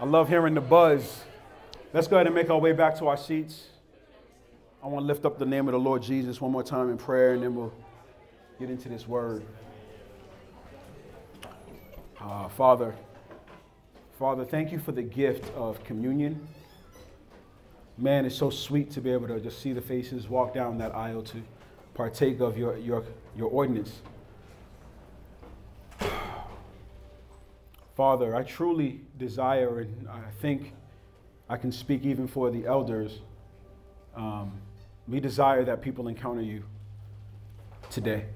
I love hearing the buzz. Let's go ahead and make our way back to our seats. I want to lift up the name of the Lord Jesus one more time in prayer, and then we'll get into this word. Uh, Father, Father, thank you for the gift of communion. Man, it's so sweet to be able to just see the faces, walk down that aisle to partake of your, your, your ordinance. Father, I truly desire, and I think I can speak even for the elders. Um, we desire that people encounter you today,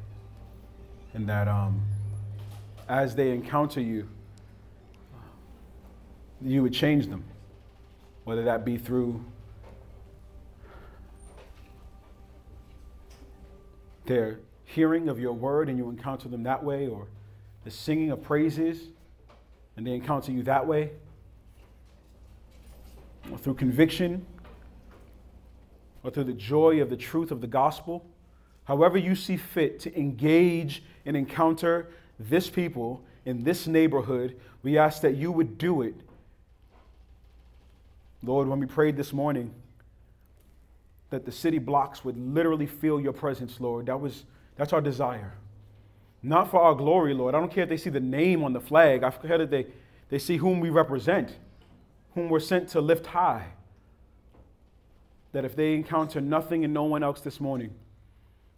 and that um, as they encounter you, you would change them, whether that be through their hearing of your word and you encounter them that way, or the singing of praises and they encounter you that way, or through conviction, or through the joy of the truth of the gospel, however you see fit to engage and encounter this people in this neighborhood, we ask that you would do it. Lord, when we prayed this morning, that the city blocks would literally feel your presence, Lord. That was that's our desire. Not for our glory, Lord. I don't care if they see the name on the flag. I care that they, they see whom we represent, whom we're sent to lift high. That if they encounter nothing and no one else this morning,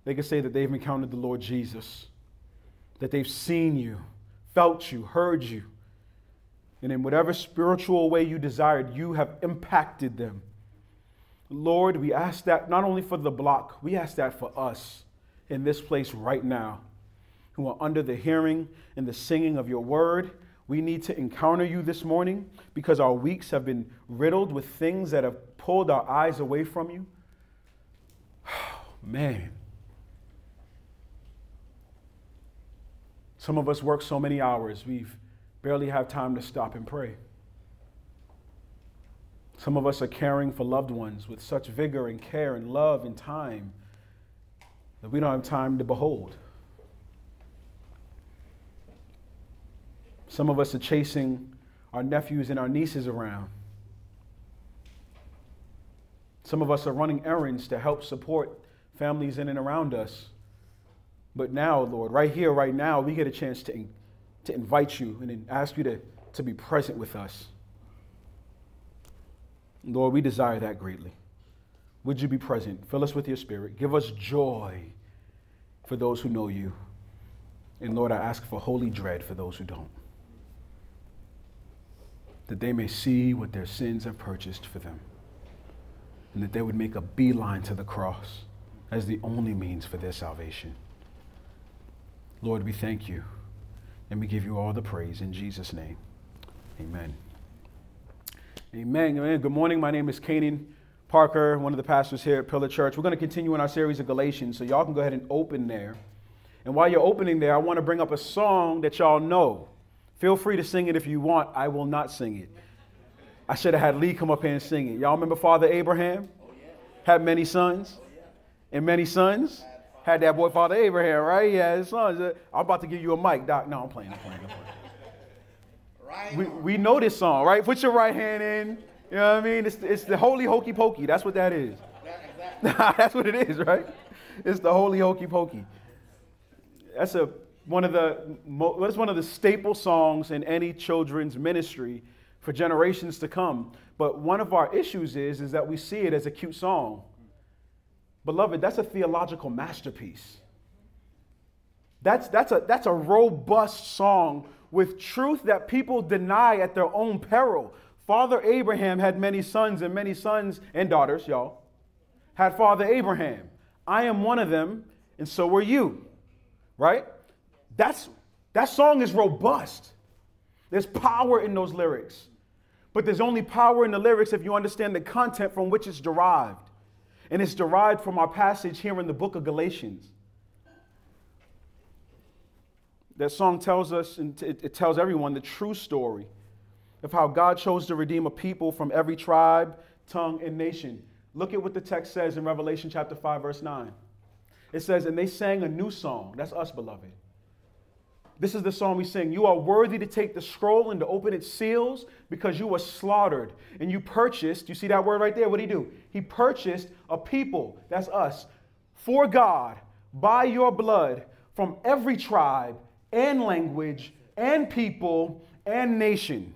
they can say that they've encountered the Lord Jesus, that they've seen you, felt you, heard you. And in whatever spiritual way you desired, you have impacted them. Lord, we ask that not only for the block, we ask that for us in this place right now who are under the hearing and the singing of your word. We need to encounter you this morning because our weeks have been riddled with things that have pulled our eyes away from you. Oh, Man. Some of us work so many hours, we barely have time to stop and pray. Some of us are caring for loved ones with such vigor and care and love and time that we don't have time to behold. Some of us are chasing our nephews and our nieces around. Some of us are running errands to help support families in and around us. But now, Lord, right here, right now, we get a chance to, to invite you and ask you to, to be present with us. Lord, we desire that greatly. Would you be present? Fill us with your spirit. Give us joy for those who know you. And Lord, I ask for holy dread for those who don't that they may see what their sins have purchased for them, and that they would make a beeline to the cross as the only means for their salvation. Lord, we thank you, and we give you all the praise in Jesus' name. Amen. Amen. Amen. Good morning. My name is Kanan Parker, one of the pastors here at Pillar Church. We're going to continue in our series of Galatians, so y'all can go ahead and open there. And while you're opening there, I want to bring up a song that y'all know. Feel free to sing it if you want. I will not sing it. I should have had Lee come up here and sing it. Y'all remember Father Abraham? Oh yeah. Had many sons? And many sons? Had that boy Father Abraham, right? He had his sons. I'm about to give you a mic, Doc. No, I'm playing. I'm playing. I'm playing. We, we know this song, right? Put your right hand in. You know what I mean? It's, it's the holy hokey pokey. That's what that is. That's what it is, right? It's the holy hokey pokey. That's a one of the what's one of the staple songs in any children's ministry for generations to come. But one of our issues is, is that we see it as a cute song. Beloved, that's a theological masterpiece. That's, that's, a, that's a robust song with truth that people deny at their own peril. Father Abraham had many sons, and many sons and daughters, y'all, had Father Abraham. I am one of them, and so are you, right? That's, that song is robust. There's power in those lyrics. But there's only power in the lyrics if you understand the content from which it's derived. And it's derived from our passage here in the book of Galatians. That song tells us, and it tells everyone the true story of how God chose to redeem a people from every tribe, tongue, and nation. Look at what the text says in Revelation chapter 5, verse 9. It says, And they sang a new song. That's us, beloved This is the song we sing. You are worthy to take the scroll and to open its seals because you were slaughtered and you purchased. You see that word right there? What did he do? He purchased a people, that's us, for God by your blood from every tribe and language and people and nation.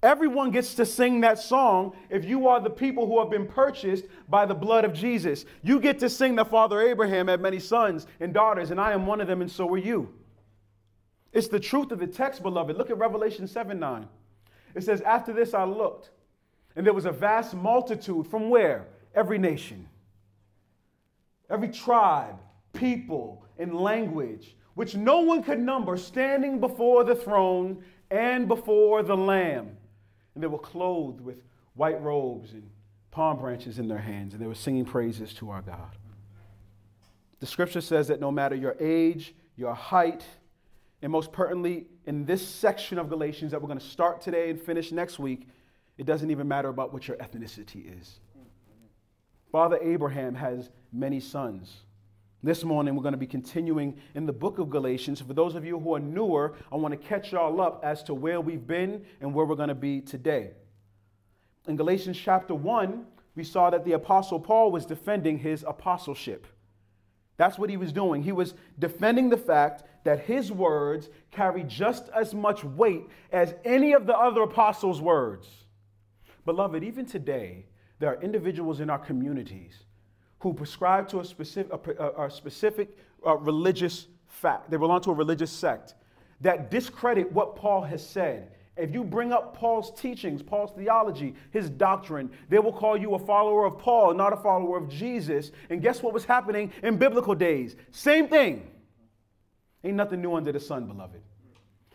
Everyone gets to sing that song if you are the people who have been purchased by the blood of Jesus. You get to sing that Father Abraham had many sons and daughters, and I am one of them, and so are you. It's the truth of the text, beloved. Look at Revelation 7 9. It says, After this I looked, and there was a vast multitude from where? Every nation, every tribe, people, and language, which no one could number, standing before the throne and before the Lamb. And they were clothed with white robes and palm branches in their hands, and they were singing praises to our God. The scripture says that no matter your age, your height, and most pertinently, in this section of Galatians that we're going to start today and finish next week, it doesn't even matter about what your ethnicity is. Father Abraham has many sons. This morning, we're going to be continuing in the book of Galatians. For those of you who are newer, I want to catch y'all up as to where we've been and where we're going to be today. In Galatians chapter 1, we saw that the Apostle Paul was defending his apostleship. That's what he was doing. He was defending the fact that his words carry just as much weight as any of the other apostles' words. Beloved, even today, there are individuals in our communities who prescribe to a specific, a, a specific uh, religious fact. They belong to a religious sect that discredit what Paul has said. If you bring up Paul's teachings, Paul's theology, his doctrine, they will call you a follower of Paul, not a follower of Jesus. And guess what was happening in biblical days? Same thing. Ain't nothing new under the sun, beloved.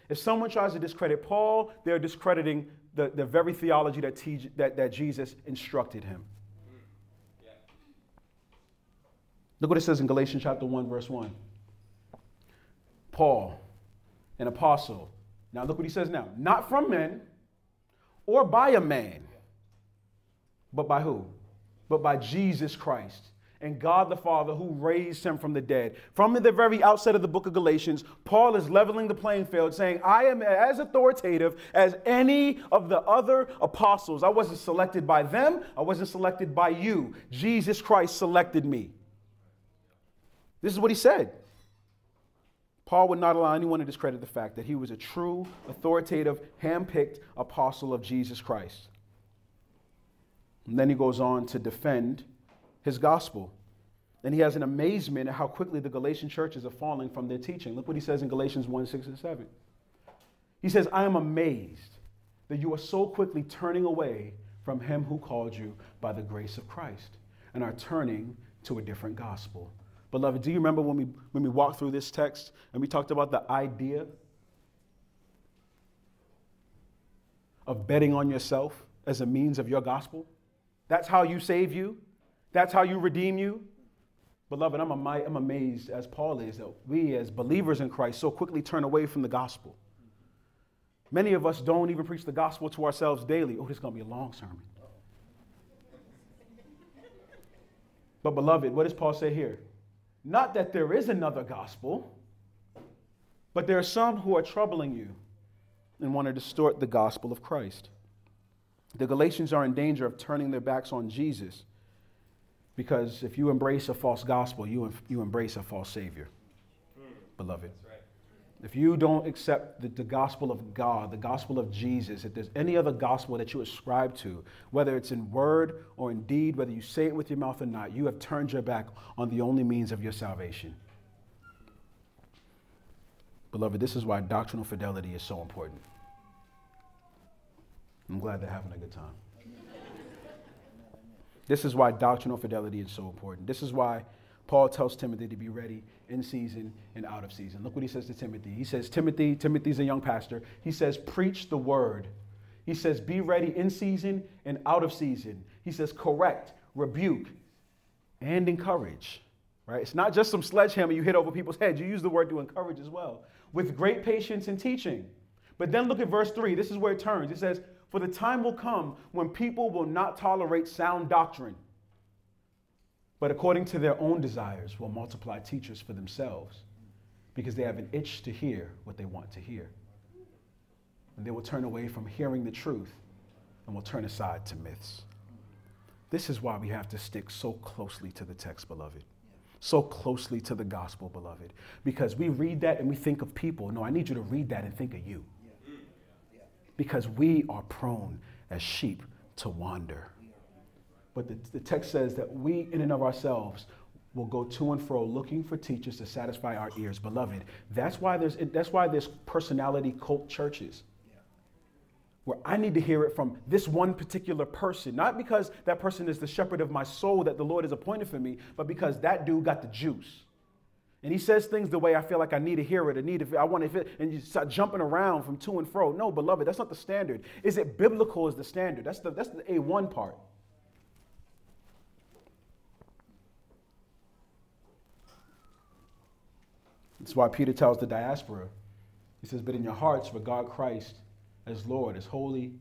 If someone tries to discredit Paul, they're discrediting the, the very theology that, te- that, that Jesus instructed him. Look what it says in Galatians chapter 1, verse 1. Paul, an apostle. Now look what he says now. Not from men or by a man, but by who? But by Jesus Christ and God the Father who raised him from the dead. From the very outset of the book of Galatians, Paul is leveling the playing field, saying, I am as authoritative as any of the other apostles. I wasn't selected by them, I wasn't selected by you. Jesus Christ selected me. This is what he said. Paul would not allow anyone to discredit the fact that he was a true, authoritative, hand-picked apostle of Jesus Christ. And then he goes on to defend his gospel. And he has an amazement at how quickly the Galatian churches are falling from their teaching. Look what he says in Galatians 1 6 and 7. He says, I am amazed that you are so quickly turning away from him who called you by the grace of Christ and are turning to a different gospel. Beloved, do you remember when we, when we walked through this text and we talked about the idea of betting on yourself as a means of your gospel? That's how you save you. That's how you redeem you. Beloved, I'm, I'm amazed, as Paul is, that we as believers in Christ so quickly turn away from the gospel. Many of us don't even preach the gospel to ourselves daily. Oh, this is going to be a long sermon. But, beloved, what does Paul say here? Not that there is another gospel, but there are some who are troubling you and want to distort the gospel of Christ. The Galatians are in danger of turning their backs on Jesus because if you embrace a false gospel, you, you embrace a false Savior, beloved. If you don't accept the, the, gospel of God, the gospel of Jesus, if there's any other gospel that you ascribe to, whether it's in word or in deed, whether you say it with your mouth or not, you have turned your back on the only means of your salvation. Beloved, this is why doctrinal fidelity is so important. I'm glad they're having a good time. This is why doctrinal fidelity is so important. This is why Paul tells Timothy to be ready in season and out of season. Look what he says to Timothy. He says, Timothy, Timothy's a young pastor. He says, preach the word. He says, be ready in season and out of season. He says, correct, rebuke, and encourage. Right? It's not just some sledgehammer you hit over people's heads. You use the word to encourage as well. With great patience and teaching. But then look at verse 3. This is where it turns. It says, For the time will come when people will not tolerate sound doctrine but according to their own desires will multiply teachers for themselves, because they have an itch to hear what they want to hear. And they will turn away from hearing the truth and will turn aside to myths. This is why we have to stick so closely to the text, beloved. So closely to the gospel, beloved. Because we read that and we think of people. No, I need you to read that and think of you. Because we are prone as sheep to wander. But the, the text says that we, in and of ourselves, will go to and fro looking for teachers to satisfy our ears. Beloved, that's why there's, that's why there's personality cult churches where I need to hear it from this one particular person, not because that person is the shepherd of my soul that the Lord has appointed for me, but because that dude got the juice. And he says things the way I feel like I need to hear it, or need to, I want to and you start jumping around from to and fro. No, beloved, that's not the standard. Is it biblical is the standard? That's the, that's the A1 part. That's why Peter tells the diaspora, he says, But in your hearts regard Christ as Lord, as holy,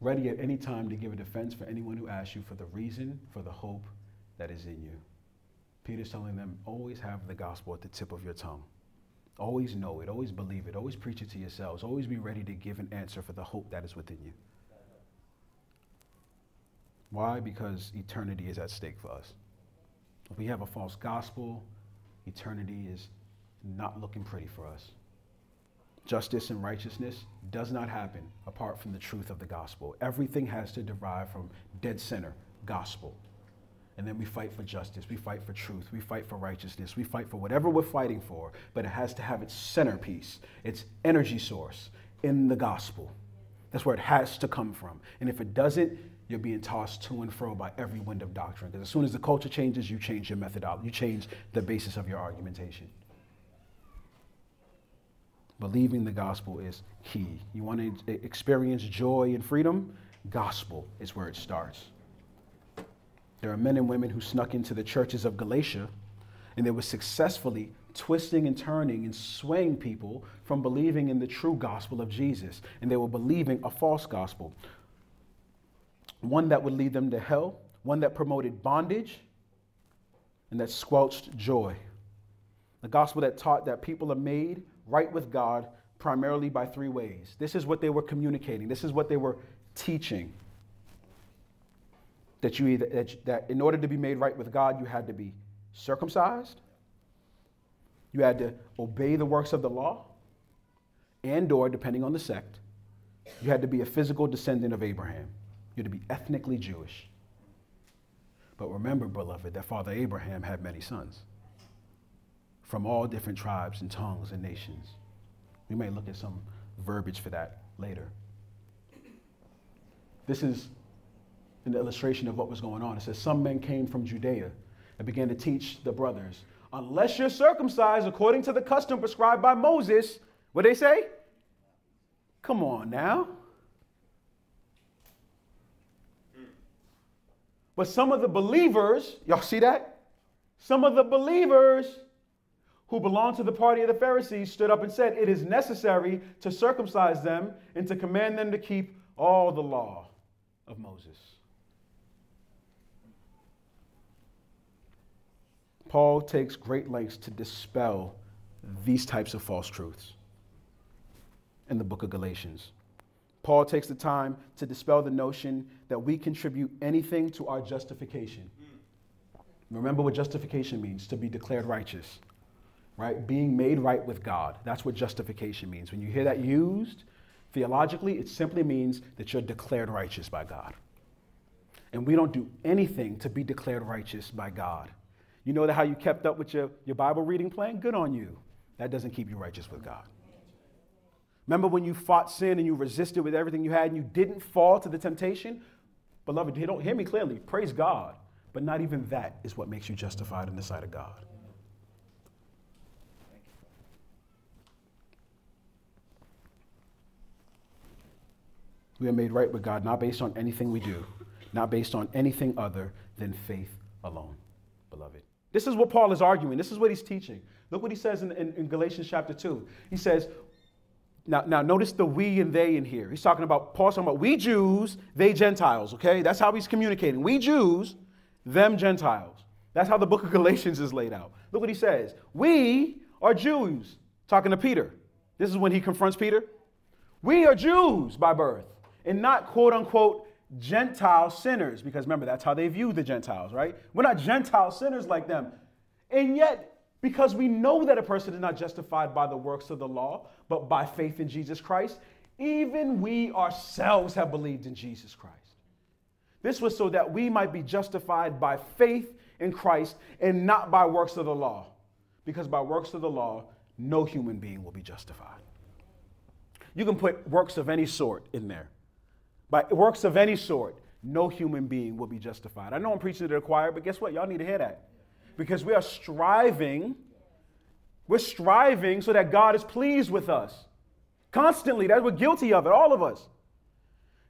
ready at any time to give a defense for anyone who asks you for the reason for the hope that is in you. Peter's telling them, always have the gospel at the tip of your tongue. Always know it, always believe it, always preach it to yourselves, always be ready to give an answer for the hope that is within you. Why? Because eternity is at stake for us. If we have a false gospel, eternity is not looking pretty for us. Justice and righteousness does not happen apart from the truth of the gospel. Everything has to derive from dead center, gospel. And then we fight for justice, we fight for truth, we fight for righteousness, we fight for whatever we're fighting for, but it has to have its centerpiece, its energy source in the gospel. That's where it has to come from. And if it doesn't, you're being tossed to and fro by every wind of doctrine. Because as soon as the culture changes, you change your methodology, you change the basis of your argumentation. Believing the gospel is key. You want to experience joy and freedom? Gospel is where it starts. There are men and women who snuck into the churches of Galatia and they were successfully twisting and turning and swaying people from believing in the true gospel of Jesus. And they were believing a false gospel, one that would lead them to hell, one that promoted bondage, and that squelched joy. The gospel that taught that people are made right with God primarily by three ways. This is what they were communicating, this is what they were teaching. That, you either, that, that in order to be made right with God, you had to be circumcised, you had to obey the works of the law, and or, depending on the sect, you had to be a physical descendant of Abraham. You had to be ethnically Jewish. But remember, beloved, that Father Abraham had many sons from all different tribes and tongues and nations. We may look at some verbiage for that later. This is an illustration of what was going on. It says, Some men came from Judea and began to teach the brothers, unless you're circumcised according to the custom prescribed by Moses, what they say? Come on now. But some of the believers, y'all see that? Some of the believers who belonged to the party of the Pharisees, stood up and said, It is necessary to circumcise them and to command them to keep all the law of Moses. Paul takes great lengths to dispel these types of false truths in the book of Galatians. Paul takes the time to dispel the notion that we contribute anything to our justification. Remember what justification means to be declared righteous right? Being made right with God. That's what justification means. When you hear that used theologically, it simply means that you're declared righteous by God. And we don't do anything to be declared righteous by God. You know how you kept up with your, your Bible reading plan? Good on you. That doesn't keep you righteous with God. Remember when you fought sin and you resisted with everything you had and you didn't fall to the temptation? Beloved, don't hear me clearly. Praise God. But not even that is what makes you justified in the sight of God. We are made right with God, not based on anything we do, not based on anything other than faith alone, beloved. This is what Paul is arguing. This is what he's teaching. Look what he says in, in, in Galatians chapter 2. He says, now, now notice the we and they in here. He's talking about, Paul's talking about we Jews, they Gentiles, okay? That's how he's communicating. We Jews, them Gentiles. That's how the book of Galatians is laid out. Look what he says. We are Jews. Talking to Peter. This is when he confronts Peter. We are Jews by birth and not quote unquote Gentile sinners, because remember, that's how they view the Gentiles, right? We're not Gentile sinners like them. And yet, because we know that a person is not justified by the works of the law, but by faith in Jesus Christ, even we ourselves have believed in Jesus Christ. This was so that we might be justified by faith in Christ and not by works of the law. Because by works of the law, no human being will be justified. You can put works of any sort in there. By works of any sort, no human being will be justified. I know I'm preaching to the choir, but guess what? Y'all need to hear that. Because we are striving, we're striving so that God is pleased with us. Constantly. That we're guilty of it, all of us.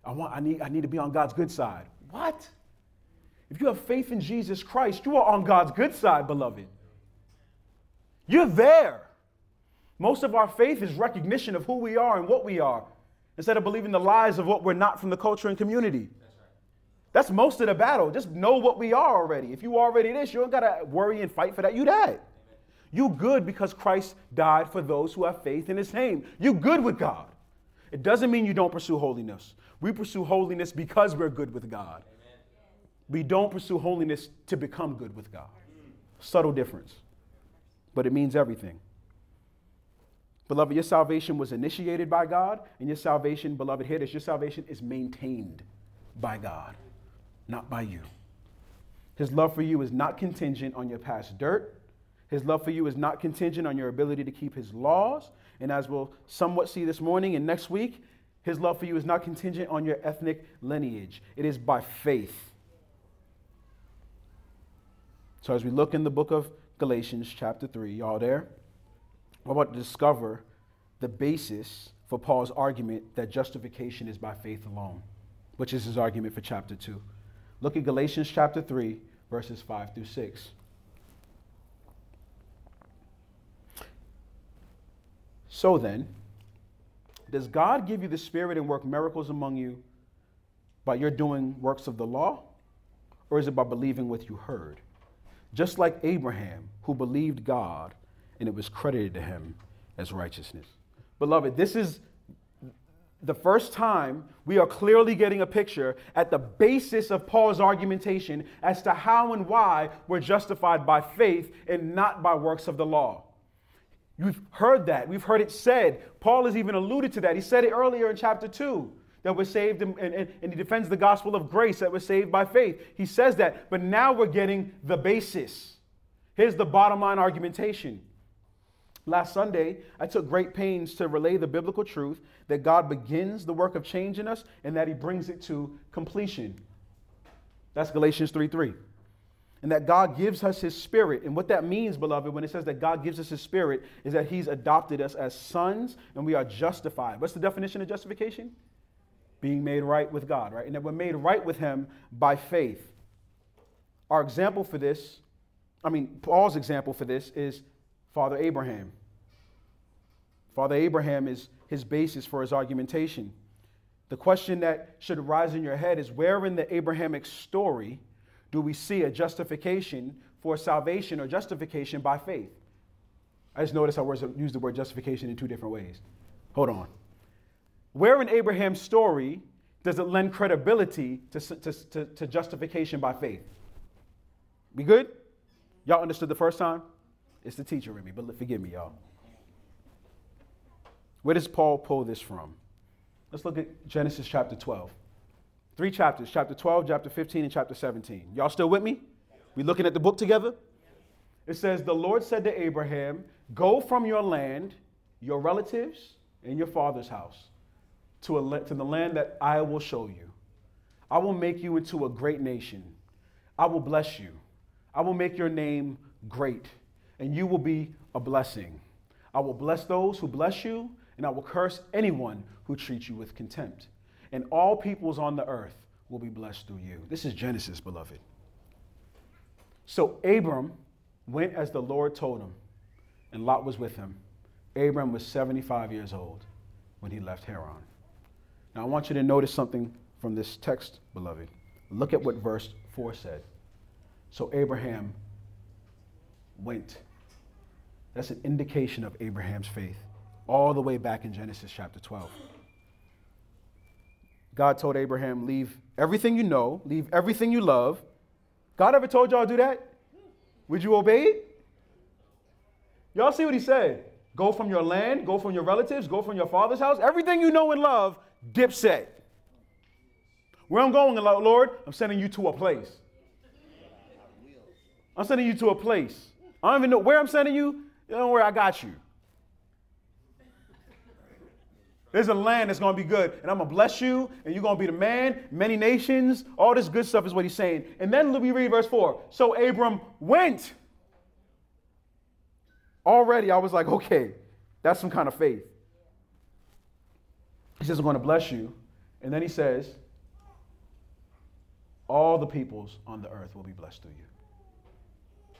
I want I need I need to be on God's good side. What? If you have faith in Jesus Christ, you are on God's good side, beloved. You're there. Most of our faith is recognition of who we are and what we are, instead of believing the lies of what we're not from the culture and community. That's most of the battle. Just know what we are already. If you already this, you don't gotta worry and fight for that. You that. You good because Christ died for those who have faith in his name. You good with God. It doesn't mean you don't pursue holiness. We pursue holiness because we're good with God. We don't pursue holiness to become good with God. Subtle difference. But it means everything. Beloved, your salvation was initiated by God, and your salvation, beloved, here it is, your salvation is maintained by God, not by you. His love for you is not contingent on your past dirt. His love for you is not contingent on your ability to keep his laws. And as we'll somewhat see this morning and next week, his love for you is not contingent on your ethnic lineage, it is by faith. So, as we look in the book of Galatians, chapter 3, y'all there? We're about to discover the basis for Paul's argument that justification is by faith alone, which is his argument for chapter 2. Look at Galatians chapter 3, verses 5 through 6. So then, does God give you the Spirit and work miracles among you by your doing works of the law? Or is it by believing what you heard? Just like Abraham, who believed God, and it was credited to him as righteousness. Beloved, this is the first time we are clearly getting a picture at the basis of Paul's argumentation as to how and why we're justified by faith and not by works of the law. You've heard that. We've heard it said. Paul has even alluded to that. He said it earlier in chapter 2 that we're saved, and, and, and, he defends the gospel of grace that we're saved by faith. He says that, but now we're getting the basis. Here's the bottom line argumentation. Last Sunday, I took great pains to relay the biblical truth that God begins the work of change in us and that he brings it to completion. That's Galatians 3 3 and that God gives us his spirit. And what that means, beloved, when it says that God gives us his spirit, is that he's adopted us as sons and we are justified. What's the definition of justification? Being made right with God, right? And that we're made right with him by faith. Our example for this, I mean, Paul's example for this is Father Abraham. Father Abraham is his basis for his argumentation. The question that should rise in your head is where in the Abrahamic story do we see a justification for salvation or justification by faith? I just noticed I use the word justification in two different ways. Hold on. Where in Abraham's story does it lend credibility to, to, to, to justification by faith? We good? Y'all understood the first time? It's the teacher in me, but forgive me, y'all. Where does Paul pull this from? Let's look at Genesis chapter 12. Three chapters, chapter 12, chapter 15, and chapter 17. Y'all still with me? We looking at the book together? It says, The Lord said to Abraham, Go from your land, your relatives, and your father's house to, a, to the land that I will show you. I will make you into a great nation. I will bless you. I will make your name great, and you will be a blessing. I will bless those who bless you, and I will curse anyone who treats you with contempt and all peoples on the earth will be blessed through you. This is Genesis, beloved. So Abram went as the Lord told him, and Lot was with him. Abram was 75 years old when he left Haran. Now I want you to notice something from this text, beloved. Look at what verse 4 said. So Abraham went. That's an indication of Abraham's faith, all the way back in Genesis chapter 12. God told Abraham, Leave everything you know, leave everything you love. God ever told y'all to do that? Would you obey it? Y'all see what he said? Go from your land, go from your relatives, go from your father's house, everything you know and love, dipset. Where I'm going, Lord, I'm sending you to a place. I'm sending you to a place. I don't even know where I'm sending you. Know where I got you. There's a land that's going to be good, and I'm going to bless you, and you're going to be the man, many nations, all this good stuff is what he's saying. And then we read verse 4. So Abram went. Already, I was like, okay, that's some kind of faith. He says, I'm going to bless you. And then he says, all the peoples on the earth will be blessed through you.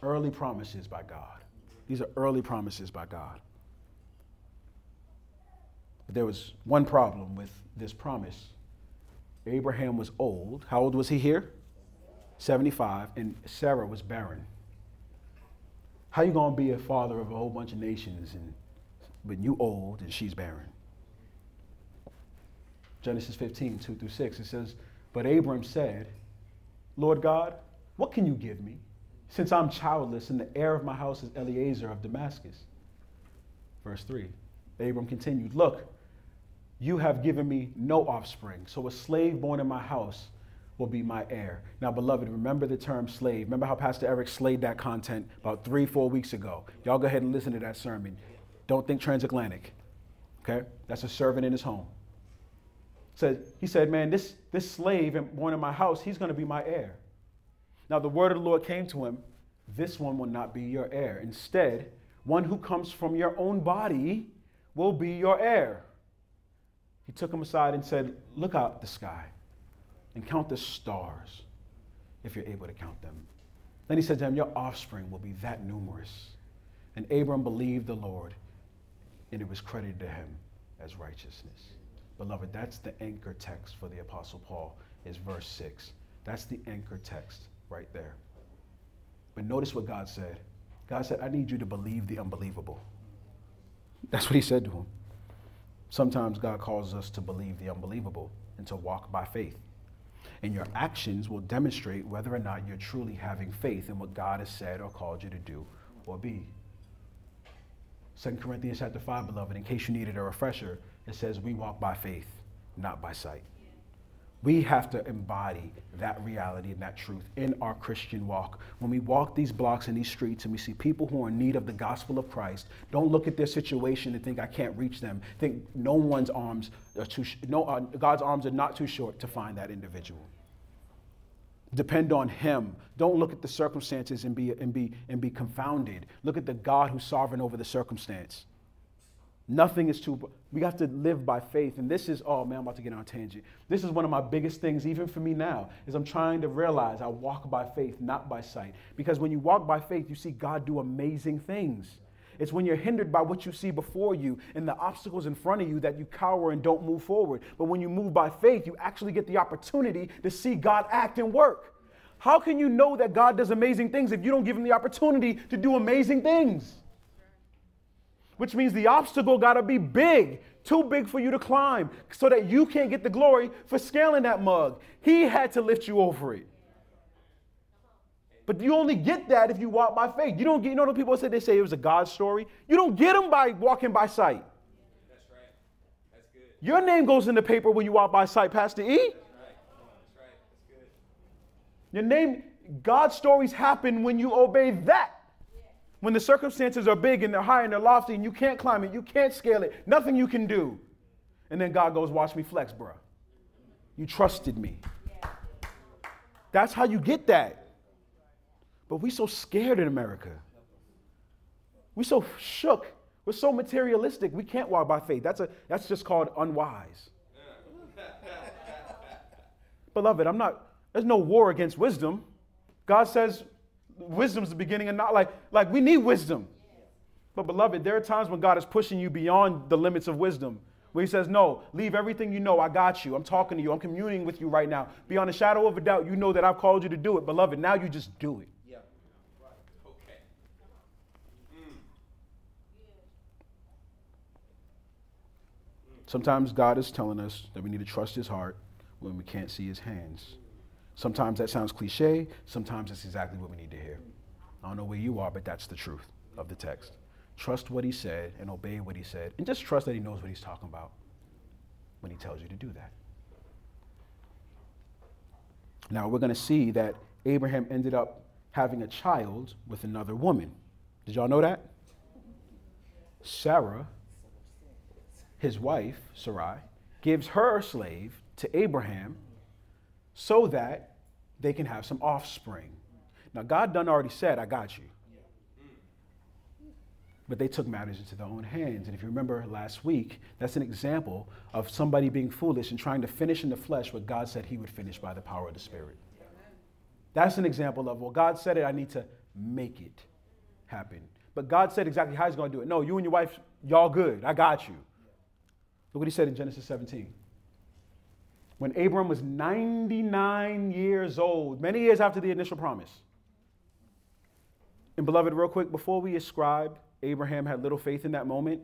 Early promises by God. These are early promises by God. But there was one problem with this promise. Abraham was old. How old was he here? 75. And Sarah was barren. How you going to be a father of a whole bunch of nations and but you old and she's barren? Genesis 15, 2 through 6, it says, But Abram said, Lord God, what can you give me? Since I'm childless and the heir of my house is Eliezer of Damascus. Verse 3. Abram continued, Look, you have given me no offspring, so a slave born in my house will be my heir. Now, beloved, remember the term slave. Remember how Pastor Eric slayed that content about three, four weeks ago. Y'all go ahead and listen to that sermon. Don't think transatlantic. Okay? That's a servant in his home. Said, he said, Man, this, this slave born in my house, he's going to be my heir. Now, the word of the Lord came to him this one will not be your heir. Instead, one who comes from your own body will be your heir. He took him aside and said, Look out the sky and count the stars if you're able to count them. Then he said to him, Your offspring will be that numerous. And Abram believed the Lord, and it was credited to him as righteousness. Beloved, that's the anchor text for the Apostle Paul, is verse 6. That's the anchor text right there. But notice what God said. God said, I need you to believe the unbelievable. That's what he said to him. Sometimes God calls us to believe the unbelievable and to walk by faith and your actions will demonstrate whether or not you're truly having faith in what God has said or called you to do or be. 2 Corinthians chapter 5, beloved, in case you needed a refresher, it says we walk by faith, not by sight. We have to embody that reality and that truth in our Christian walk. When we walk these blocks and these streets and we see people who are in need of the gospel of Christ, don't look at their situation and think I can't reach them. Think no one's arms are too no uh, God's arms are not too short to find that individual. Depend on him. Don't look at the circumstances and be and be and be confounded. Look at the God who's sovereign over the circumstance. Nothing is too, we have to live by faith. And this is, oh man, I'm about to get on a tangent. This is one of my biggest things, even for me now, is I'm trying to realize I walk by faith, not by sight. Because when you walk by faith, you see God do amazing things. It's when you're hindered by what you see before you and the obstacles in front of you that you cower and don't move forward. But when you move by faith, you actually get the opportunity to see God act and work. How can you know that God does amazing things if you don't give him the opportunity to do amazing things? Which means the obstacle got to be big, too big for you to climb, so that you can't get the glory for scaling that mug. He had to lift you over it. But you only get that if you walk by faith. You don't get, you know what people say they say it was a God story? You don't get them by walking by sight. That's right. That's good. Your name goes in the paper when you walk by sight, Pastor E. That's right. That's right. That's good. Your name, God's stories happen when you obey that. When the circumstances are big and they're high and they're lofty and you can't climb it, you can't scale it, nothing you can do. And then God goes, Watch me flex, bro. You trusted me. That's how you get that. But we so scared in America. We so shook. We're so materialistic. We can't walk by faith. That's, a, that's just called unwise. Beloved, I'm not, there's no war against wisdom. God says, wisdom's the beginning and not like like we need wisdom. But beloved, there are times when God is pushing you beyond the limits of wisdom. Where he says, No, leave everything you know. I got you. I'm talking to you. I'm communing with you right now. Beyond a shadow of a doubt, you know that I've called you to do it. Beloved, now you just do it. Yeah. Right. Mm. Sometimes God is telling us that we need to trust his heart when we can't see his hands. Sometimes that sounds cliche, sometimes it's exactly what we need to hear. I don't know where you are, but that's the truth of the text. Trust what he said and obey what he said, and just trust that he knows what he's talking about when he tells you to do that. Now, we're going to see that Abraham ended up having a child with another woman. Did y'all know that? Sarah, his wife, Sarai, gives her slave to Abraham so that they can have some offspring. Now, God done already said, I got you. But they took matters into their own hands. And if you remember last week, that's an example of somebody being foolish and trying to finish in the flesh what God said he would finish by the power of the Spirit. That's an example of, well, God said it, I need to make it happen. But God said exactly how he's going to do it. No, you and your wife, y'all good. I got you. Look what he said in Genesis 17 when Abram was 99 years old, many years after the initial promise. And, beloved, real quick, before we ascribe Abraham had little faith in that moment,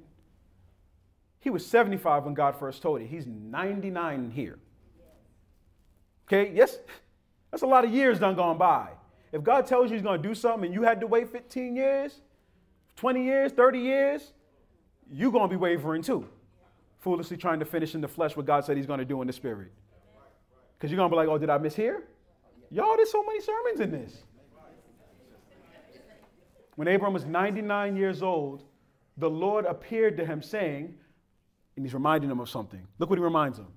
he was 75 when God first told it. He's 99 here. Okay, yes, that's a lot of years done gone by. If God tells you he's going to do something and you had to wait 15 years, 20 years, 30 years, you're going to be wavering too. Foolishly trying to finish in the flesh what God said he's going to do in the spirit. Because you're going to be like, oh, did I miss here? Y'all, there's so many sermons in this. When Abram was 99 years old, the Lord appeared to him saying, and he's reminding him of something. Look what he reminds him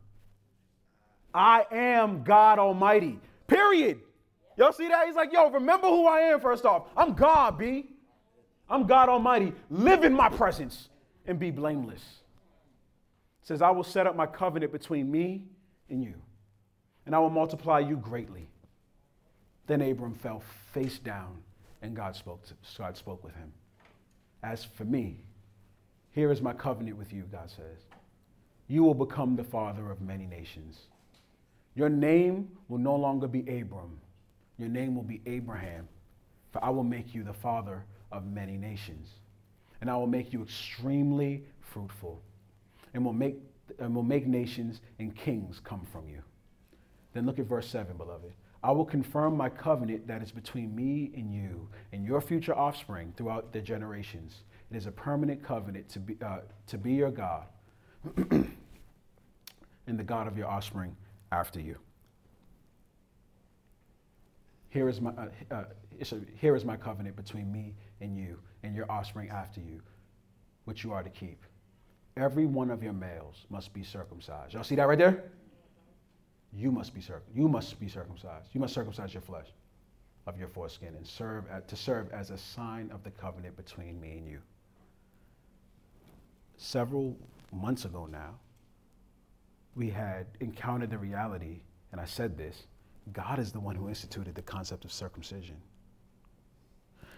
I am God Almighty. Period. Y'all see that? He's like, yo, remember who I am first off. I'm God, B. I'm God Almighty. Live in my presence and be blameless. It says, I will set up my covenant between me and you and I will multiply you greatly. Then Abram fell face down, and God spoke, to, God spoke with him. As for me, here is my covenant with you, God says. You will become the father of many nations. Your name will no longer be Abram. Your name will be Abraham, for I will make you the father of many nations. And I will make you extremely fruitful, and will make, and will make nations and kings come from you. Then look at verse 7, beloved. I will confirm my covenant that is between me and you and your future offspring throughout the generations. It is a permanent covenant to be, uh, to be your God and the God of your offspring after you. Here is, my, uh, uh, here is my covenant between me and you and your offspring after you, which you are to keep. Every one of your males must be circumcised. Y'all see that right there? You must be you must be circumcised. You must circumcise your flesh of your foreskin and serve at, to serve as a sign of the covenant between me and you. Several months ago now, we had encountered the reality, and I said this God is the one who instituted the concept of circumcision.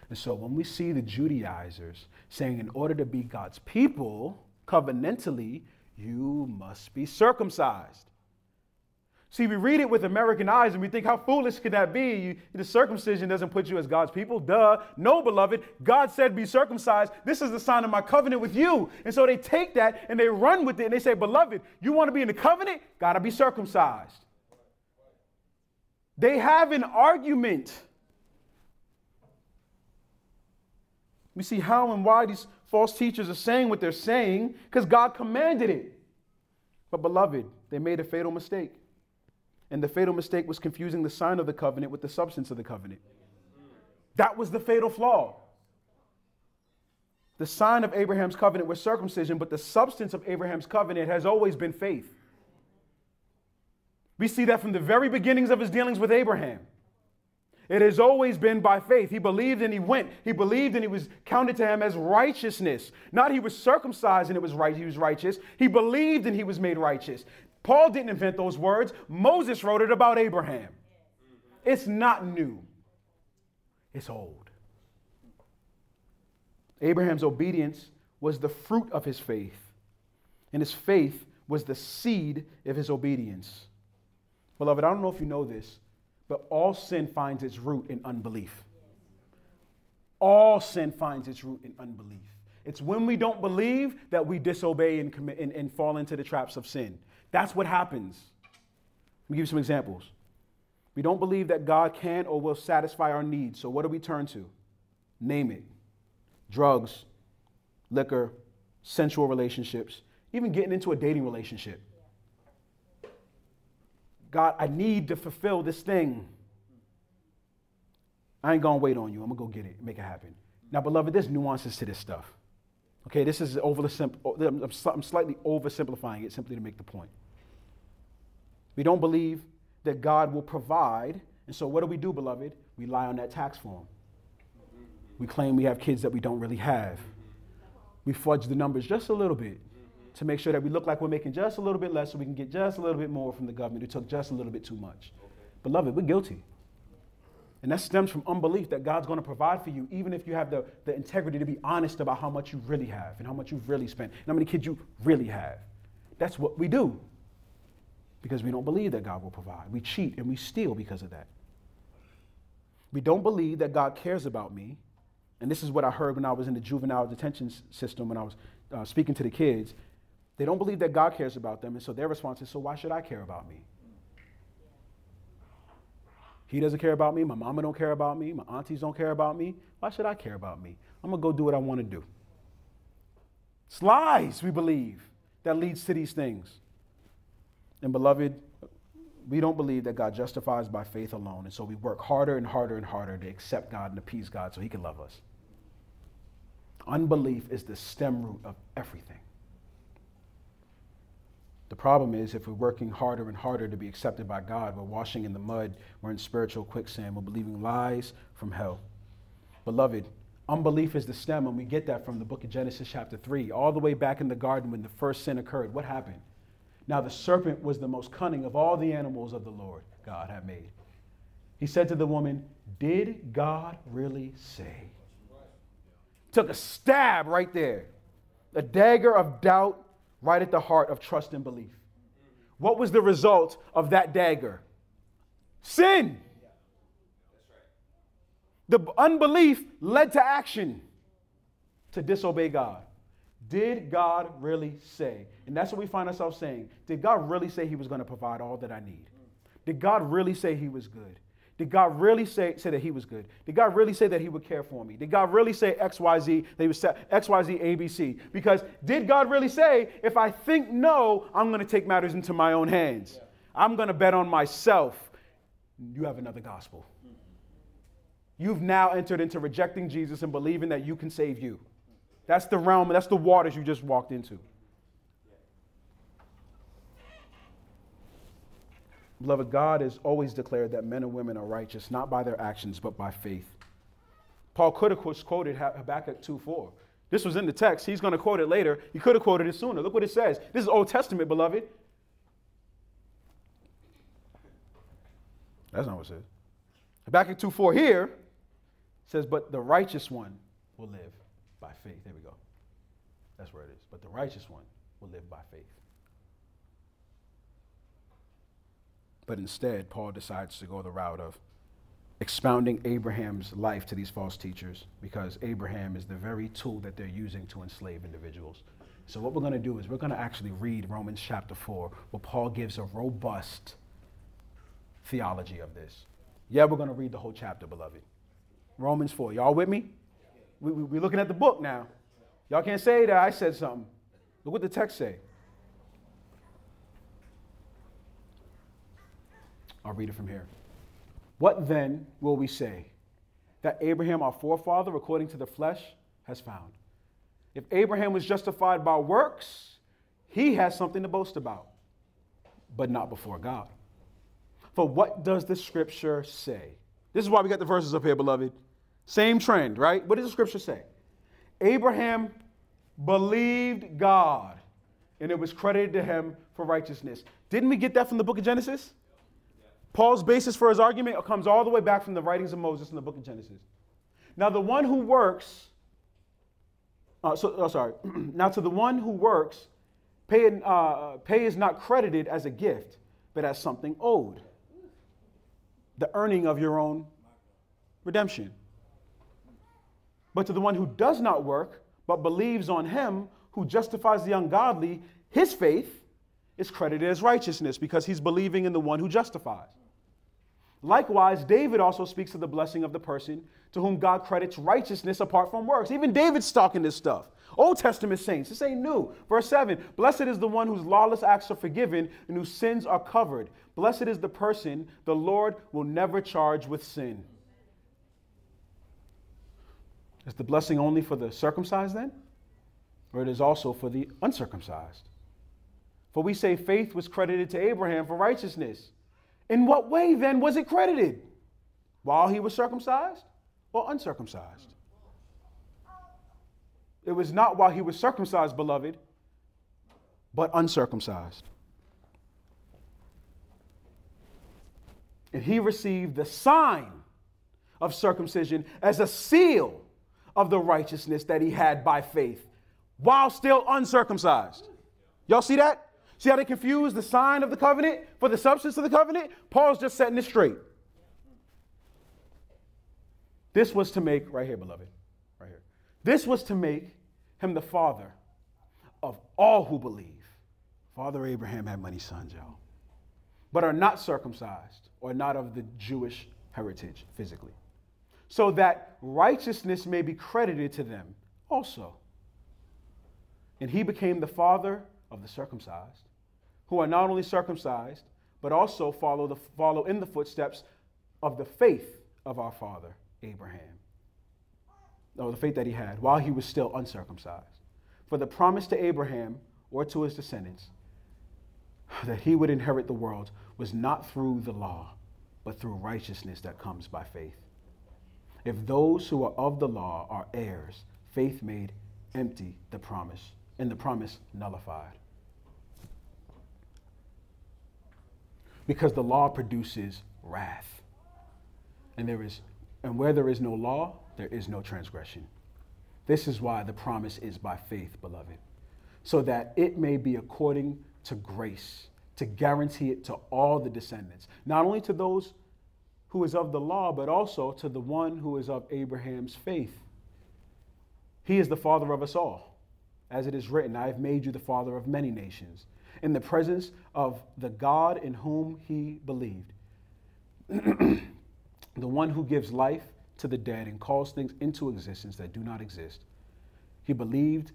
And so when we see the Judaizers saying, in order to be God's people covenantally, you must be circumcised. See, we read it with American eyes and we think, how foolish could that be? You, the circumcision doesn't put you as God's people. Duh. No, beloved. God said, be circumcised. This is the sign of my covenant with you. And so they take that and they run with it and they say, beloved, you want to be in the covenant? Got to be circumcised. They have an argument. We see how and why these false teachers are saying what they're saying because God commanded it. But, beloved, they made a fatal mistake. And the fatal mistake was confusing the sign of the covenant with the substance of the covenant. That was the fatal flaw. The sign of Abraham's covenant was circumcision, but the substance of Abraham's covenant has always been faith. We see that from the very beginnings of his dealings with Abraham. It has always been by faith. He believed and he went. He believed and he was counted to him as righteousness. Not he was circumcised and it was right, he was righteous. He believed and he was made righteous. Paul didn't invent those words. Moses wrote it about Abraham. It's not new, it's old. Abraham's obedience was the fruit of his faith, and his faith was the seed of his obedience. Beloved, I don't know if you know this, but all sin finds its root in unbelief. All sin finds its root in unbelief. It's when we don't believe that we disobey and, commit, and, and fall into the traps of sin. That's what happens. Let me give you some examples. We don't believe that God can or will satisfy our needs. So what do we turn to? Name it drugs, liquor, sensual relationships, even getting into a dating relationship. God, I need to fulfill this thing. I ain't gonna wait on you. I'm gonna go get it, make it happen. Now, beloved, there's nuances to this stuff. Okay, this is overly simple. I'm slightly oversimplifying it simply to make the point. We don't believe that God will provide, and so what do we do, beloved? We lie on that tax form. We claim we have kids that we don't really have. We fudge the numbers just a little bit to make sure that we look like we're making just a little bit less so we can get just a little bit more from the government who took just a little bit too much. Beloved, we're guilty. And that stems from unbelief that God's going to provide for you, even if you have the, the integrity to be honest about how much you really have and how much you've really spent and how many kids you really have. That's what we do because we don't believe that God will provide. We cheat and we steal because of that. We don't believe that God cares about me. And this is what I heard when I was in the juvenile detention system when I was uh, speaking to the kids. They don't believe that God cares about them. And so their response is, So why should I care about me? He doesn't care about me. My mama don't care about me. My aunties don't care about me. Why should I care about me? I'm going to go do what I want to do. It's lies, we believe, that leads to these things. And beloved, we don't believe that God justifies by faith alone. And so we work harder and harder and harder to accept God and appease God so he can love us. Unbelief is the stem root of everything. The problem is, if we're working harder and harder to be accepted by God, we're washing in the mud, we're in spiritual quicksand, we're believing lies from hell. Beloved, unbelief is the stem, and we get that from the book of Genesis, chapter 3, all the way back in the garden when the first sin occurred. What happened? Now, the serpent was the most cunning of all the animals of the Lord God had made. He said to the woman, Did God really say? Took a stab right there, a dagger of doubt right at the heart of trust and belief. What was the result of that dagger? Sin. The unbelief led to action to disobey God. Did God really say? And that's what we find ourselves saying. Did God really say He was going to provide all that I need? Did God really say He was good? Did God really say, say that he was good? Did God really say that he would care for me? Did God really say XYZ, that he would say XYZ, ABC? Because did God really say, if I think no, I'm going to take matters into my own hands? Yeah. I'm going to bet on myself. You have another gospel. Mm-hmm. You've now entered into rejecting Jesus and believing that you can save you. That's the realm, that's the waters you just walked into. Beloved, God has always declared that men and women are righteous, not by their actions, but by faith. Paul could have quoted Habakkuk 2 4. This was in the text. He's going to quote it later. He could have quoted it sooner. Look what it says. This is Old Testament, beloved. That's not what it says. Habakkuk 2 4 here says, But the righteous one will live by faith. There we go. That's where it is. But the righteous one will live by faith. But instead, Paul decides to go the route of expounding Abraham's life to these false teachers because Abraham is the very tool that they're using to enslave individuals. So, what we're going to do is we're going to actually read Romans chapter 4, where Paul gives a robust theology of this. Yeah, we're going to read the whole chapter, beloved. Romans 4. Y'all with me? We, we, we're looking at the book now. Y'all can't say that I said something. Look what the text say. I'll read it from here. What then will we say? That Abraham, our forefather, according to the flesh, has found. If Abraham was justified by works, he has something to boast about, but not before God. For what does the scripture say? This is why we got the verses up here, beloved. Same trend, right? What does the scripture say? Abraham believed God, and it was credited to him for righteousness. Didn't we get that from the book of Genesis? Paul's basis for his argument comes all the way back from the writings of Moses in the book of Genesis. Now, the one who works, uh, so, oh, sorry, now to the one who works, pay, uh, pay is not credited as a gift, but as something owed. The earning of your own redemption. But to the one who does not work, but believes on him who justifies the ungodly, his faith is credited as righteousness because he's believing in the one who justifies. Likewise, David also speaks of the blessing of the person to whom God credits righteousness apart from works. Even David's talking this stuff. Old Testament saints, this ain't new. Verse 7 Blessed is the one whose lawless acts are forgiven and whose sins are covered. Blessed is the person the Lord will never charge with sin. Is the blessing only for the circumcised then? Or it is also for the uncircumcised? For we say faith was credited to Abraham for righteousness. In what way then was it credited? While he was circumcised or uncircumcised? It was not while he was circumcised, beloved, but uncircumcised. And he received the sign of circumcision as a seal of the righteousness that he had by faith while still uncircumcised. Y'all see that? See how they confuse the sign of the covenant for the substance of the covenant? Paul's just setting it straight. This was to make, right here, beloved, right here. This was to make him the father of all who believe. Father Abraham had many sons, y'all, but are not circumcised or not of the Jewish heritage physically, so that righteousness may be credited to them also. And he became the father of the circumcised who are not only circumcised, but also follow, the, follow in the footsteps of the faith of our father Abraham. Or the faith that he had while he was still uncircumcised. For the promise to Abraham or to his descendants that he would inherit the world was not through the law, but through righteousness that comes by faith. If those who are of the law are heirs, faith made empty the promise, and the promise nullified. because the law produces wrath. And there is and where there is no law, there is no transgression. This is why the promise is by faith, beloved, so that it may be according to grace, to guarantee it to all the descendants, not only to those who is of the law, but also to the one who is of Abraham's faith. He is the father of us all. As it is written, I have made you the father of many nations in the presence of the God in whom he believed, the one who gives life to the dead and calls things into existence that do not exist. He believed,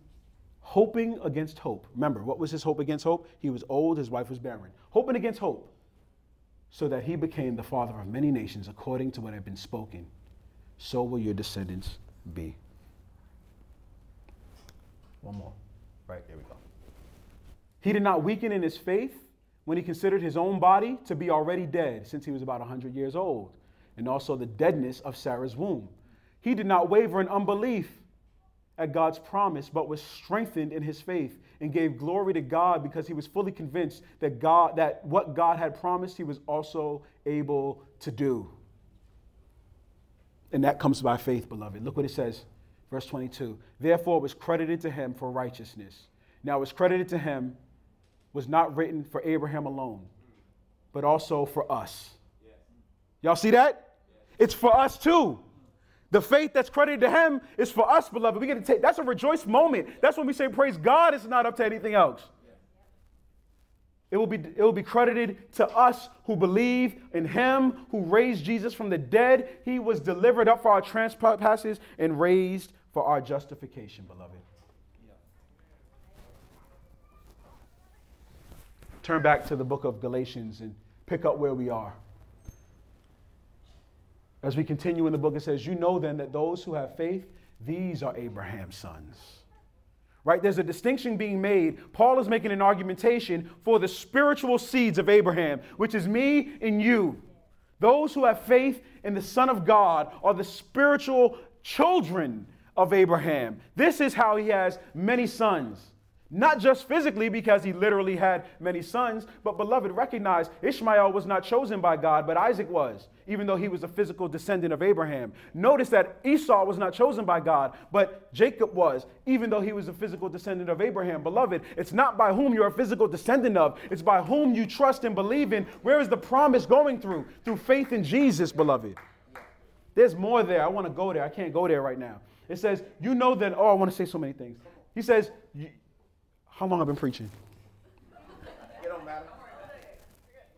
hoping against hope. Remember, what was his hope against hope? He was old, his wife was barren. Hoping against hope, so that he became the father of many nations according to what had been spoken. So will your descendants be. One more. Right, here we go. He did not weaken in his faith when he considered his own body to be already dead since he was about 100 years old, and also the deadness of Sarah's womb. He did not waver in unbelief at God's promise, but was strengthened in his faith and gave glory to God because he was fully convinced that God that what God had promised he was also able to do. And that comes by faith, beloved. Look what it says, verse 22. Therefore it was credited to him for righteousness. Now it was credited to him was not written for Abraham alone, but also for us. Y'all see that? It's for us too. The faith that's credited to him is for us, beloved. We get to take that's a rejoice moment. That's when we say, Praise God, it's not up to anything else. It will, be, it will be credited to us who believe in him who raised Jesus from the dead. He was delivered up for our trespasses and raised for our justification, beloved. turn back to the book of Galatians and pick up where we are. As we continue in the book, it says, You know then that those who have faith, these are Abraham's sons. Right? There's a distinction being made. Paul is making an argumentation for the spiritual seeds of Abraham, which is me and you. Those who have faith in the Son of God are the spiritual children of Abraham. This is how he has many sons. Not just physically, because he literally had many sons, but beloved, recognize Ishmael was not chosen by God, but Isaac was, even though he was a physical descendant of Abraham. Notice that Esau was not chosen by God, but Jacob was, even though he was a physical descendant of Abraham. Beloved, it's not by whom you're a physical descendant of, it's by whom you trust and believe in. Where is the promise going through? Through faith in Jesus, beloved. There's more there. I want to go there. I can't go there right now. It says, You know that, oh, I want to say so many things. He says, How long I've been preaching? It don't matter.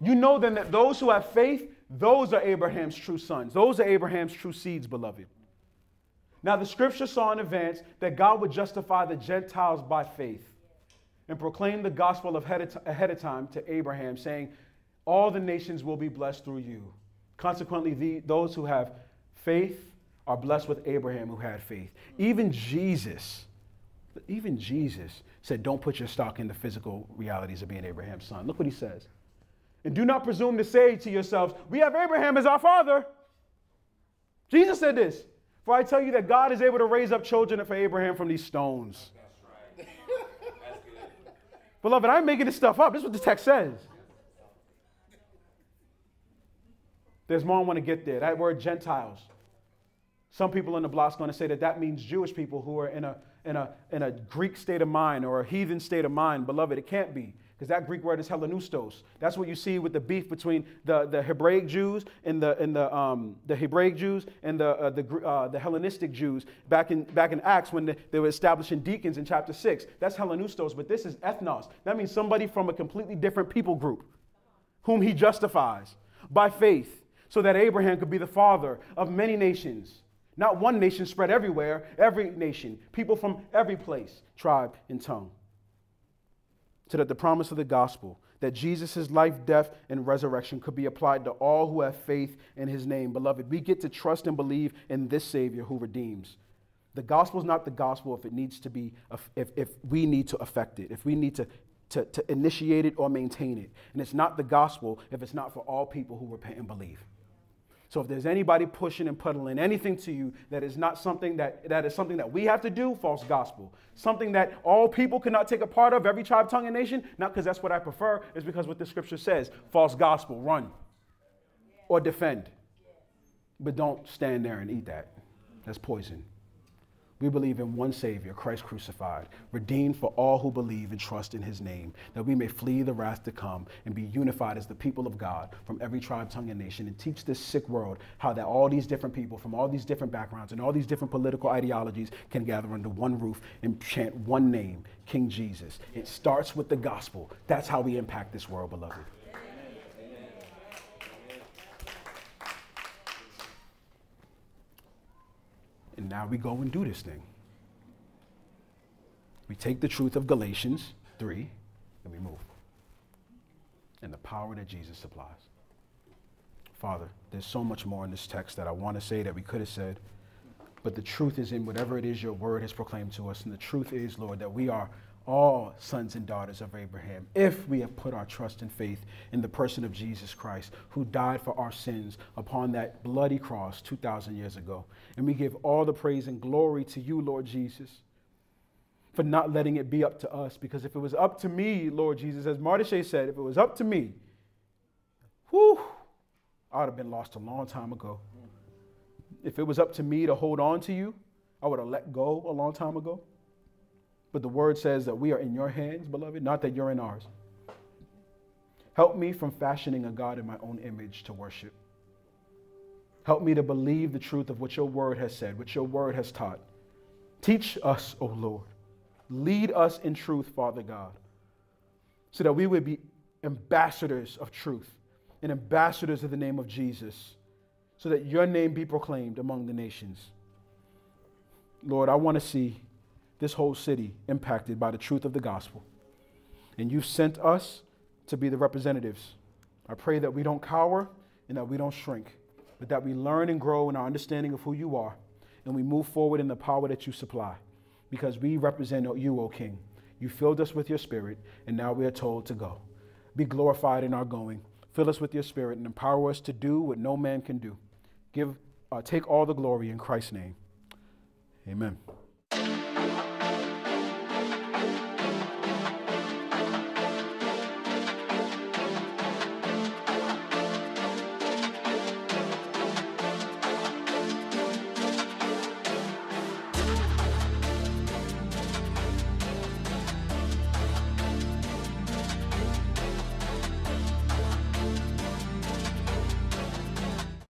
You know then that those who have faith, those are Abraham's true sons. Those are Abraham's true seeds, beloved. Now, the scripture saw in advance that God would justify the Gentiles by faith and proclaim the gospel ahead of time to Abraham, saying, All the nations will be blessed through you. Consequently, the, those who have faith are blessed with Abraham who had faith. Even Jesus, even Jesus said, Don't put your stock in the physical realities of being Abraham's son. Look what he says. And do not presume to say to yourselves, We have Abraham as our father. Jesus said this. For I tell you that God is able to raise up children for Abraham from these stones. That's right. That's good. Beloved, I'm making this stuff up. This is what the text says. There's more I want to get there. That word Gentiles. Some people in the block are going to say that that means Jewish people who are in a, in, a, in a Greek state of mind or a heathen state of mind. Beloved, it can't be because that Greek word is Hellenistos. That's what you see with the beef between the, the Hebraic Jews and the, and the, um, the Hebraic Jews and the, uh, the, uh, the Hellenistic Jews back in, back in Acts when the, they were establishing deacons in chapter 6. That's Hellenistos, but this is ethnos. That means somebody from a completely different people group whom he justifies by faith so that Abraham could be the father of many nations. Not one nation spread everywhere, every nation, people from every place, tribe, and tongue so that the promise of the gospel, that Jesus' life, death, and resurrection could be applied to all who have faith in his name. Beloved, we get to trust and believe in this Savior who redeems. The gospel is not the gospel if it needs to be, if, if we need to affect it, if we need to, to, to initiate it or maintain it. And it's not the gospel if it's not for all people who repent and believe. So if there's anybody pushing and puddling anything to you that is not something that, that is something that we have to do, false gospel. Something that all people cannot take a part of, every tribe, tongue, and nation, not because that's what I prefer, is because what the scripture says. False gospel, run or defend. But don't stand there and eat that. That's poison. We believe in one Savior, Christ crucified, redeemed for all who believe and trust in his name, that we may flee the wrath to come and be unified as the people of God from every tribe, tongue, and nation, and teach this sick world how that all these different people from all these different backgrounds and all these different political ideologies can gather under one roof and chant one name, King Jesus. It starts with the gospel. That's how we impact this world, beloved. And now we go and do this thing. We take the truth of Galatians 3 and we move. And the power that Jesus supplies. Father, there's so much more in this text that I want to say that we could have said, but the truth is in whatever it is your word has proclaimed to us. And the truth is, Lord, that we are all sons and daughters of Abraham if we have put our trust and faith in the person of Jesus Christ, who died for our sins upon that bloody cross 2,000 years ago. And we give all the praise and glory to you, Lord Jesus, for not letting it be up to us. Because if it was up to me, Lord Jesus, as Martisha said, if it was up to me, whew, I would have been lost a long time ago. If it was up to me to hold on to you, I would have let go a long time ago. But the word says that we are in your hands, beloved, not that you're in ours. Help me from fashioning a God in my own image to worship. Help me to believe the truth of what your word has said, what your word has taught. Teach us, O Lord. Lead us in truth, Father God, so that we would be ambassadors of truth and ambassadors of the name of Jesus, so that your name be proclaimed among the nations. Lord, I want to see this whole city impacted by the truth of the gospel. And you've sent us to be the representatives. I pray that we don't cower and that we don't shrink, but that we learn and grow in our understanding of who you are and we move forward in the power that you supply because we represent you, O King. You filled us with your spirit, and now we are told to go. Be glorified in our going. Fill us with your spirit and empower us to do what no man can do. Give, uh, take all the glory in Christ's name. Amen.